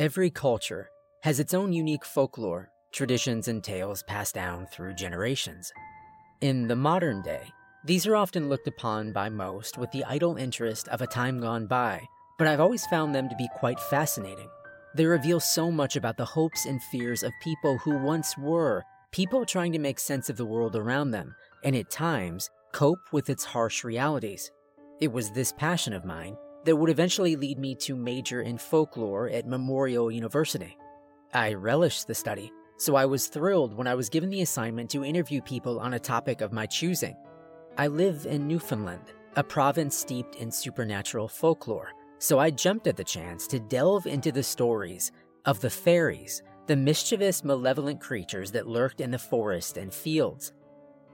Every culture has its own unique folklore, traditions, and tales passed down through generations. In the modern day, these are often looked upon by most with the idle interest of a time gone by, but I've always found them to be quite fascinating. They reveal so much about the hopes and fears of people who once were, people trying to make sense of the world around them, and at times cope with its harsh realities. It was this passion of mine that would eventually lead me to major in folklore at Memorial University. I relished the study, so I was thrilled when I was given the assignment to interview people on a topic of my choosing. I live in Newfoundland, a province steeped in supernatural folklore, so I jumped at the chance to delve into the stories of the fairies, the mischievous, malevolent creatures that lurked in the forest and fields.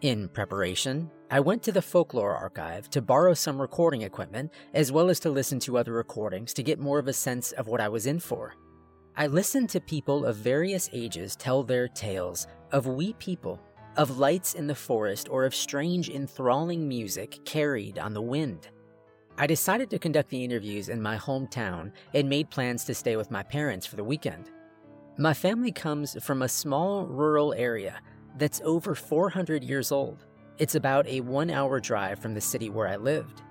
In preparation, I went to the folklore archive to borrow some recording equipment as well as to listen to other recordings to get more of a sense of what I was in for. I listened to people of various ages tell their tales of wee people, of lights in the forest, or of strange, enthralling music carried on the wind. I decided to conduct the interviews in my hometown and made plans to stay with my parents for the weekend. My family comes from a small rural area that's over 400 years old. It's about a one hour drive from the city where I lived.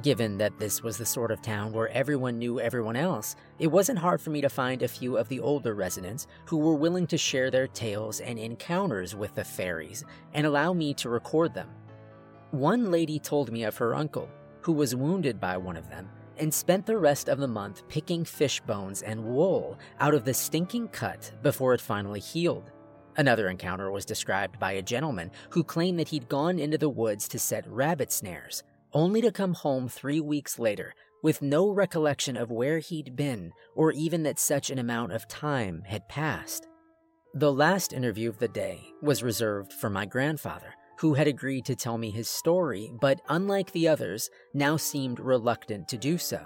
Given that this was the sort of town where everyone knew everyone else, it wasn't hard for me to find a few of the older residents who were willing to share their tales and encounters with the fairies and allow me to record them. One lady told me of her uncle, who was wounded by one of them and spent the rest of the month picking fish bones and wool out of the stinking cut before it finally healed. Another encounter was described by a gentleman who claimed that he'd gone into the woods to set rabbit snares only to come home three weeks later with no recollection of where he'd been or even that such an amount of time had passed. The last interview of the day was reserved for my grandfather, who had agreed to tell me his story, but unlike the others, now seemed reluctant to do so.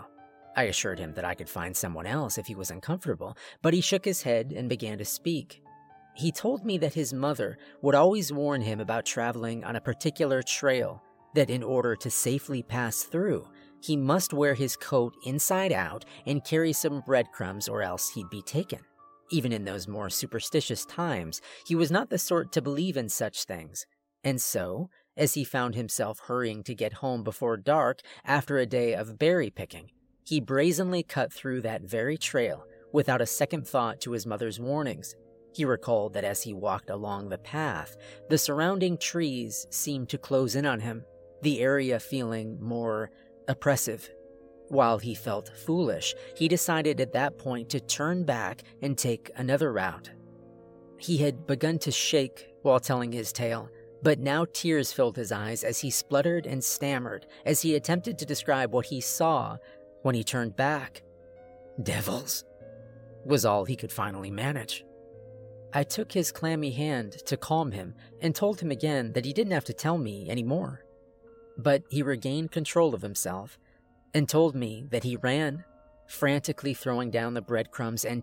I assured him that I could find someone else if he was uncomfortable, but he shook his head and began to speak. He told me that his mother would always warn him about traveling on a particular trail that in order to safely pass through, he must wear his coat inside out and carry some breadcrumbs or else he'd be taken. Even in those more superstitious times, he was not the sort to believe in such things. And so, as he found himself hurrying to get home before dark after a day of berry picking, he brazenly cut through that very trail without a second thought to his mother's warnings. He recalled that as he walked along the path, the surrounding trees seemed to close in on him, the area feeling more oppressive. While he felt foolish, he decided at that point to turn back and take another route. He had begun to shake while telling his tale, but now tears filled his eyes as he spluttered and stammered as he attempted to describe what he saw when he turned back. Devils, was all he could finally manage. I took his clammy hand to calm him and told him again that he didn't have to tell me anymore. But he regained control of himself and told me that he ran, frantically throwing down the breadcrumbs and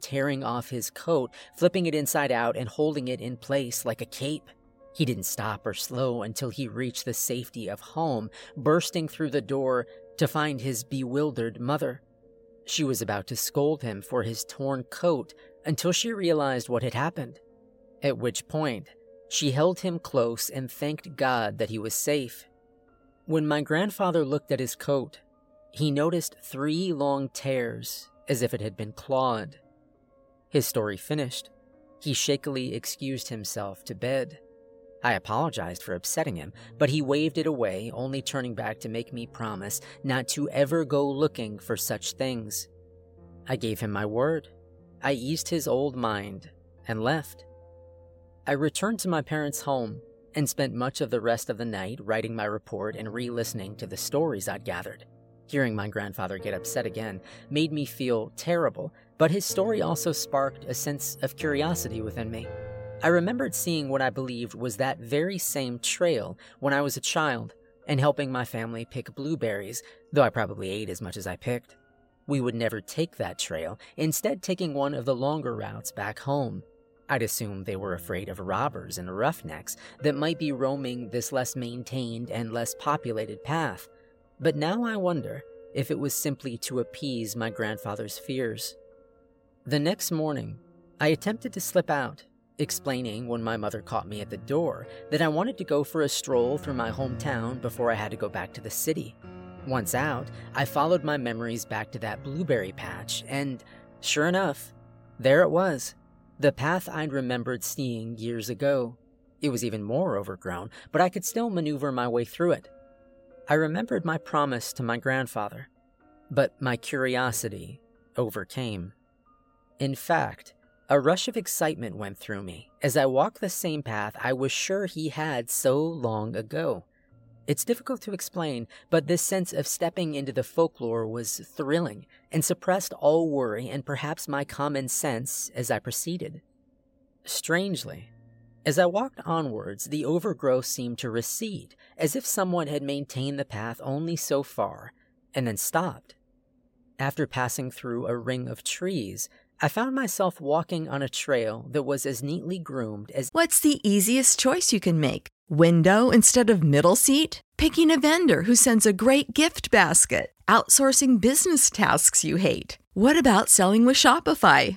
Tearing off his coat, flipping it inside out, and holding it in place like a cape. He didn't stop or slow until he reached the safety of home, bursting through the door to find his bewildered mother. She was about to scold him for his torn coat until she realized what had happened, at which point she held him close and thanked God that he was safe. When my grandfather looked at his coat, he noticed three long tears as if it had been clawed. His story finished, he shakily excused himself to bed. I apologized for upsetting him, but he waved it away, only turning back to make me promise not to ever go looking for such things. I gave him my word. I eased his old mind and left. I returned to my parents' home and spent much of the rest of the night writing my report and re listening to the stories I'd gathered. Hearing my grandfather get upset again made me feel terrible, but his story also sparked a sense of curiosity within me. I remembered seeing what I believed was that very same trail when I was a child and helping my family pick blueberries, though I probably ate as much as I picked. We would never take that trail, instead, taking one of the longer routes back home. I'd assume they were afraid of robbers and roughnecks that might be roaming this less maintained and less populated path. But now I wonder if it was simply to appease my grandfather's fears. The next morning, I attempted to slip out explaining when my mother caught me at the door that I wanted to go for a stroll through my hometown before I had to go back to the city. Once out, I followed my memories back to that blueberry patch, and sure enough, there it was the path I'd remembered seeing years ago. It was even more overgrown, but I could still maneuver my way through it. I remembered my promise to my grandfather, but my curiosity overcame. In fact, a rush of excitement went through me as I walked the same path I was sure he had so long ago. It's difficult to explain, but this sense of stepping into the folklore was thrilling and suppressed all worry and perhaps my common sense as I proceeded. Strangely, as I walked onwards, the overgrowth seemed to recede, as if someone had maintained the path only so far and then stopped. After passing through a ring of trees, I found myself walking on a trail that was as neatly groomed as. What's the easiest choice you can make? Window instead of middle seat? Picking a vendor who sends a great gift basket? Outsourcing business tasks you hate? What about selling with Shopify?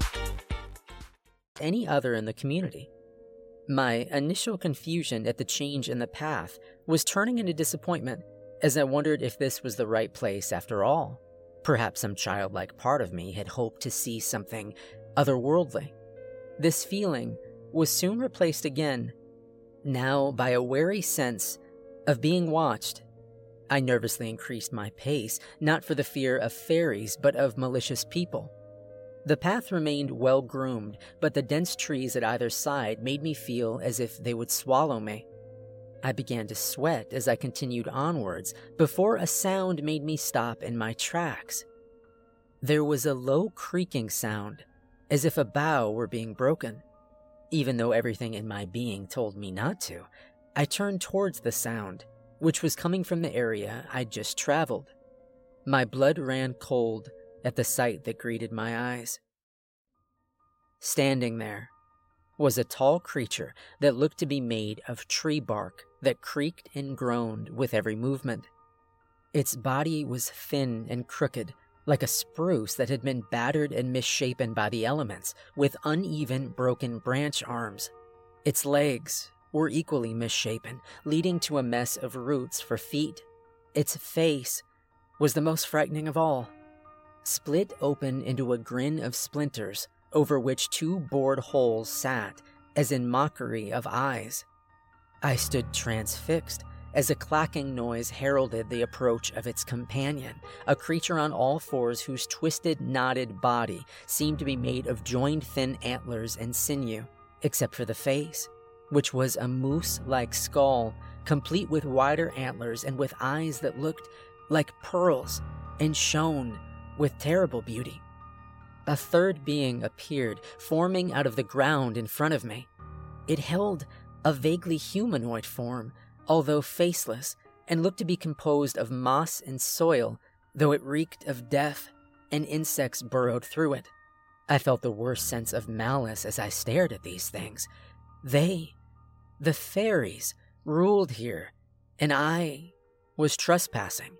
Any other in the community. My initial confusion at the change in the path was turning into disappointment as I wondered if this was the right place after all. Perhaps some childlike part of me had hoped to see something otherworldly. This feeling was soon replaced again, now by a wary sense of being watched. I nervously increased my pace, not for the fear of fairies, but of malicious people. The path remained well groomed, but the dense trees at either side made me feel as if they would swallow me. I began to sweat as I continued onwards before a sound made me stop in my tracks. There was a low creaking sound, as if a bough were being broken. Even though everything in my being told me not to, I turned towards the sound, which was coming from the area I'd just traveled. My blood ran cold at the sight that greeted my eyes. Standing there was a tall creature that looked to be made of tree bark that creaked and groaned with every movement. Its body was thin and crooked, like a spruce that had been battered and misshapen by the elements, with uneven, broken branch arms. Its legs were equally misshapen, leading to a mess of roots for feet. Its face was the most frightening of all. Split open into a grin of splinters, over which two bored holes sat, as in mockery of eyes. I stood transfixed as a clacking noise heralded the approach of its companion, a creature on all fours whose twisted, knotted body seemed to be made of joined thin antlers and sinew, except for the face, which was a moose like skull, complete with wider antlers and with eyes that looked like pearls and shone with terrible beauty. A third being appeared, forming out of the ground in front of me. It held a vaguely humanoid form, although faceless, and looked to be composed of moss and soil, though it reeked of death, and insects burrowed through it. I felt the worst sense of malice as I stared at these things. They, the fairies, ruled here, and I was trespassing.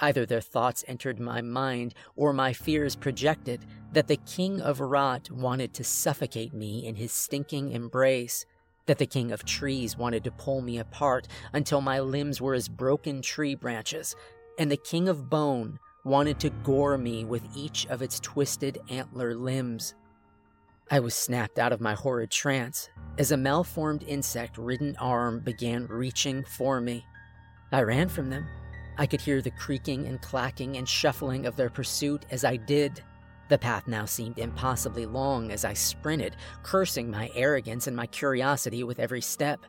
Either their thoughts entered my mind or my fears projected that the king of rot wanted to suffocate me in his stinking embrace, that the king of trees wanted to pull me apart until my limbs were as broken tree branches, and the king of bone wanted to gore me with each of its twisted antler limbs. I was snapped out of my horrid trance as a malformed insect ridden arm began reaching for me. I ran from them I could hear the creaking and clacking and shuffling of their pursuit as I did. The path now seemed impossibly long as I sprinted, cursing my arrogance and my curiosity with every step.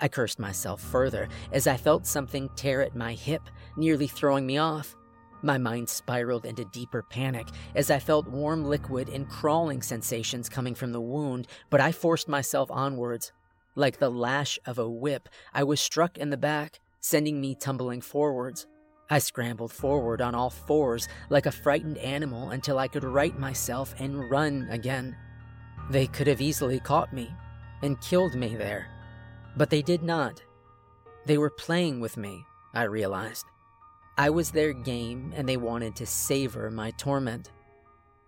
I cursed myself further as I felt something tear at my hip, nearly throwing me off. My mind spiraled into deeper panic as I felt warm liquid and crawling sensations coming from the wound, but I forced myself onwards. Like the lash of a whip, I was struck in the back sending me tumbling forwards. I scrambled forward on all fours like a frightened animal until I could right myself and run again. They could have easily caught me and killed me there, but they did not. They were playing with me, I realized. I was their game and they wanted to savor my torment.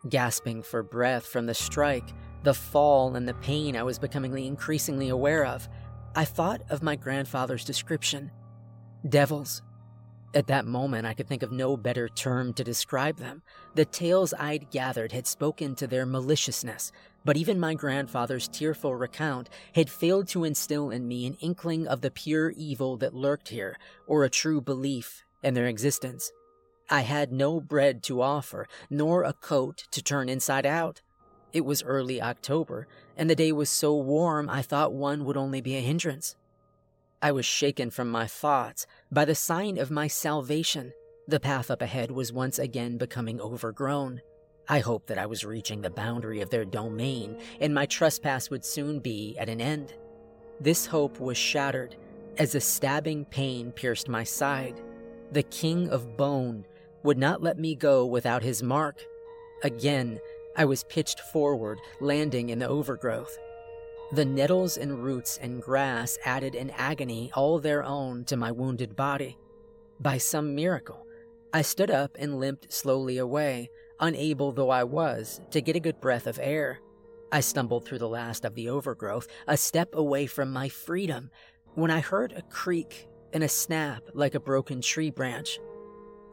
Gasping for breath from the strike, the fall, and the pain I was becoming increasingly aware of, I thought of my grandfather's description Devils. At that moment, I could think of no better term to describe them. The tales I'd gathered had spoken to their maliciousness, but even my grandfather's tearful recount had failed to instill in me an inkling of the pure evil that lurked here, or a true belief in their existence. I had no bread to offer, nor a coat to turn inside out. It was early October, and the day was so warm I thought one would only be a hindrance. I was shaken from my thoughts by the sign of my salvation. The path up ahead was once again becoming overgrown. I hoped that I was reaching the boundary of their domain and my trespass would soon be at an end. This hope was shattered as a stabbing pain pierced my side. The king of bone would not let me go without his mark. Again, I was pitched forward, landing in the overgrowth. The nettles and roots and grass added an agony all their own to my wounded body. By some miracle, I stood up and limped slowly away, unable though I was to get a good breath of air. I stumbled through the last of the overgrowth, a step away from my freedom, when I heard a creak and a snap like a broken tree branch.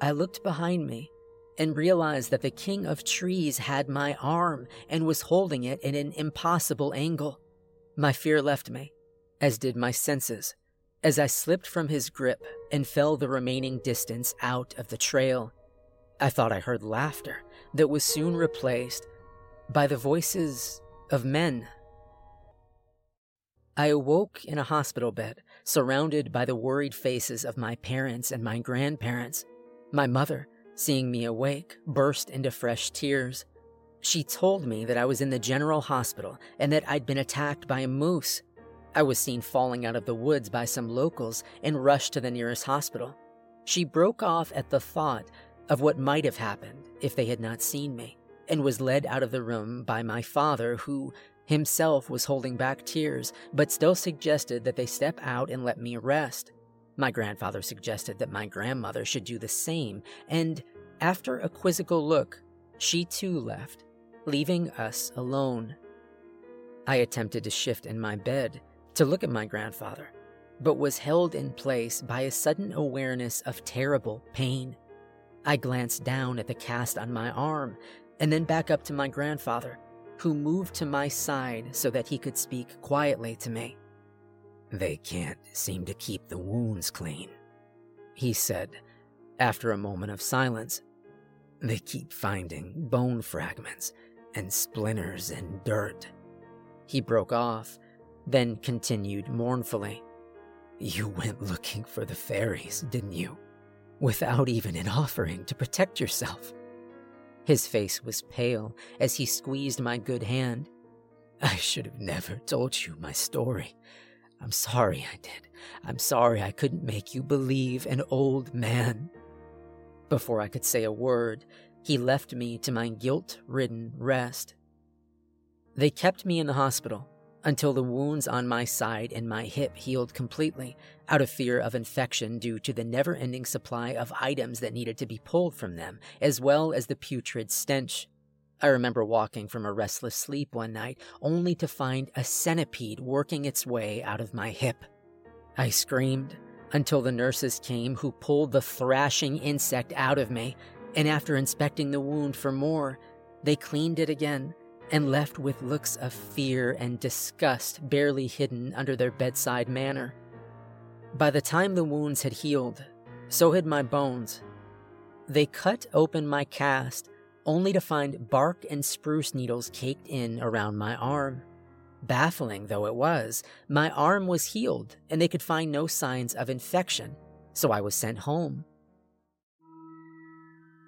I looked behind me and realized that the king of trees had my arm and was holding it in an impossible angle. My fear left me, as did my senses, as I slipped from his grip and fell the remaining distance out of the trail. I thought I heard laughter that was soon replaced by the voices of men. I awoke in a hospital bed, surrounded by the worried faces of my parents and my grandparents. My mother, seeing me awake, burst into fresh tears. She told me that I was in the general hospital and that I'd been attacked by a moose. I was seen falling out of the woods by some locals and rushed to the nearest hospital. She broke off at the thought of what might have happened if they had not seen me and was led out of the room by my father, who himself was holding back tears, but still suggested that they step out and let me rest. My grandfather suggested that my grandmother should do the same, and after a quizzical look, she too left, leaving us alone. I attempted to shift in my bed to look at my grandfather, but was held in place by a sudden awareness of terrible pain. I glanced down at the cast on my arm and then back up to my grandfather, who moved to my side so that he could speak quietly to me. They can't seem to keep the wounds clean, he said after a moment of silence. They keep finding bone fragments and splinters and dirt. He broke off, then continued mournfully. You went looking for the fairies, didn't you? Without even an offering to protect yourself. His face was pale as he squeezed my good hand. I should have never told you my story. I'm sorry I did. I'm sorry I couldn't make you believe an old man. Before I could say a word, he left me to my guilt ridden rest. They kept me in the hospital until the wounds on my side and my hip healed completely, out of fear of infection due to the never ending supply of items that needed to be pulled from them, as well as the putrid stench. I remember walking from a restless sleep one night only to find a centipede working its way out of my hip. I screamed until the nurses came who pulled the thrashing insect out of me, and after inspecting the wound for more, they cleaned it again and left with looks of fear and disgust barely hidden under their bedside manner. By the time the wounds had healed, so had my bones. They cut open my cast only to find bark and spruce needles caked in around my arm. Baffling though it was, my arm was healed and they could find no signs of infection, so I was sent home.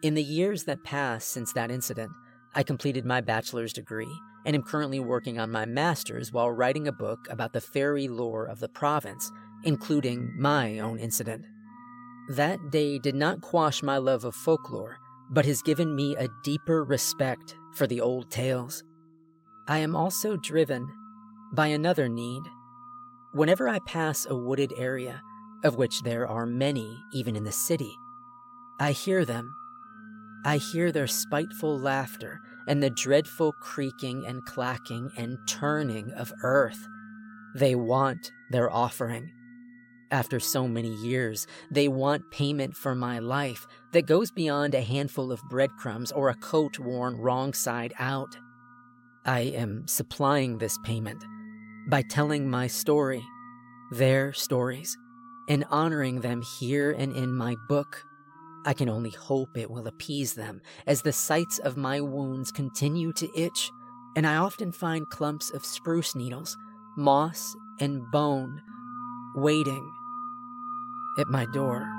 In the years that passed since that incident, I completed my bachelor's degree and am currently working on my master's while writing a book about the fairy lore of the province, including my own incident. That day did not quash my love of folklore, but has given me a deeper respect for the old tales. I am also driven by another need. Whenever I pass a wooded area, of which there are many even in the city, I hear them I hear their spiteful laughter and the dreadful creaking and clacking and turning of earth. They want their offering. After so many years, they want payment for my life that goes beyond a handful of breadcrumbs or a coat worn wrong side out. I am supplying this payment by telling my story, their stories, and honoring them here and in my book. I can only hope it will appease them as the sites of my wounds continue to itch, and I often find clumps of spruce needles, moss, and bone waiting at my door.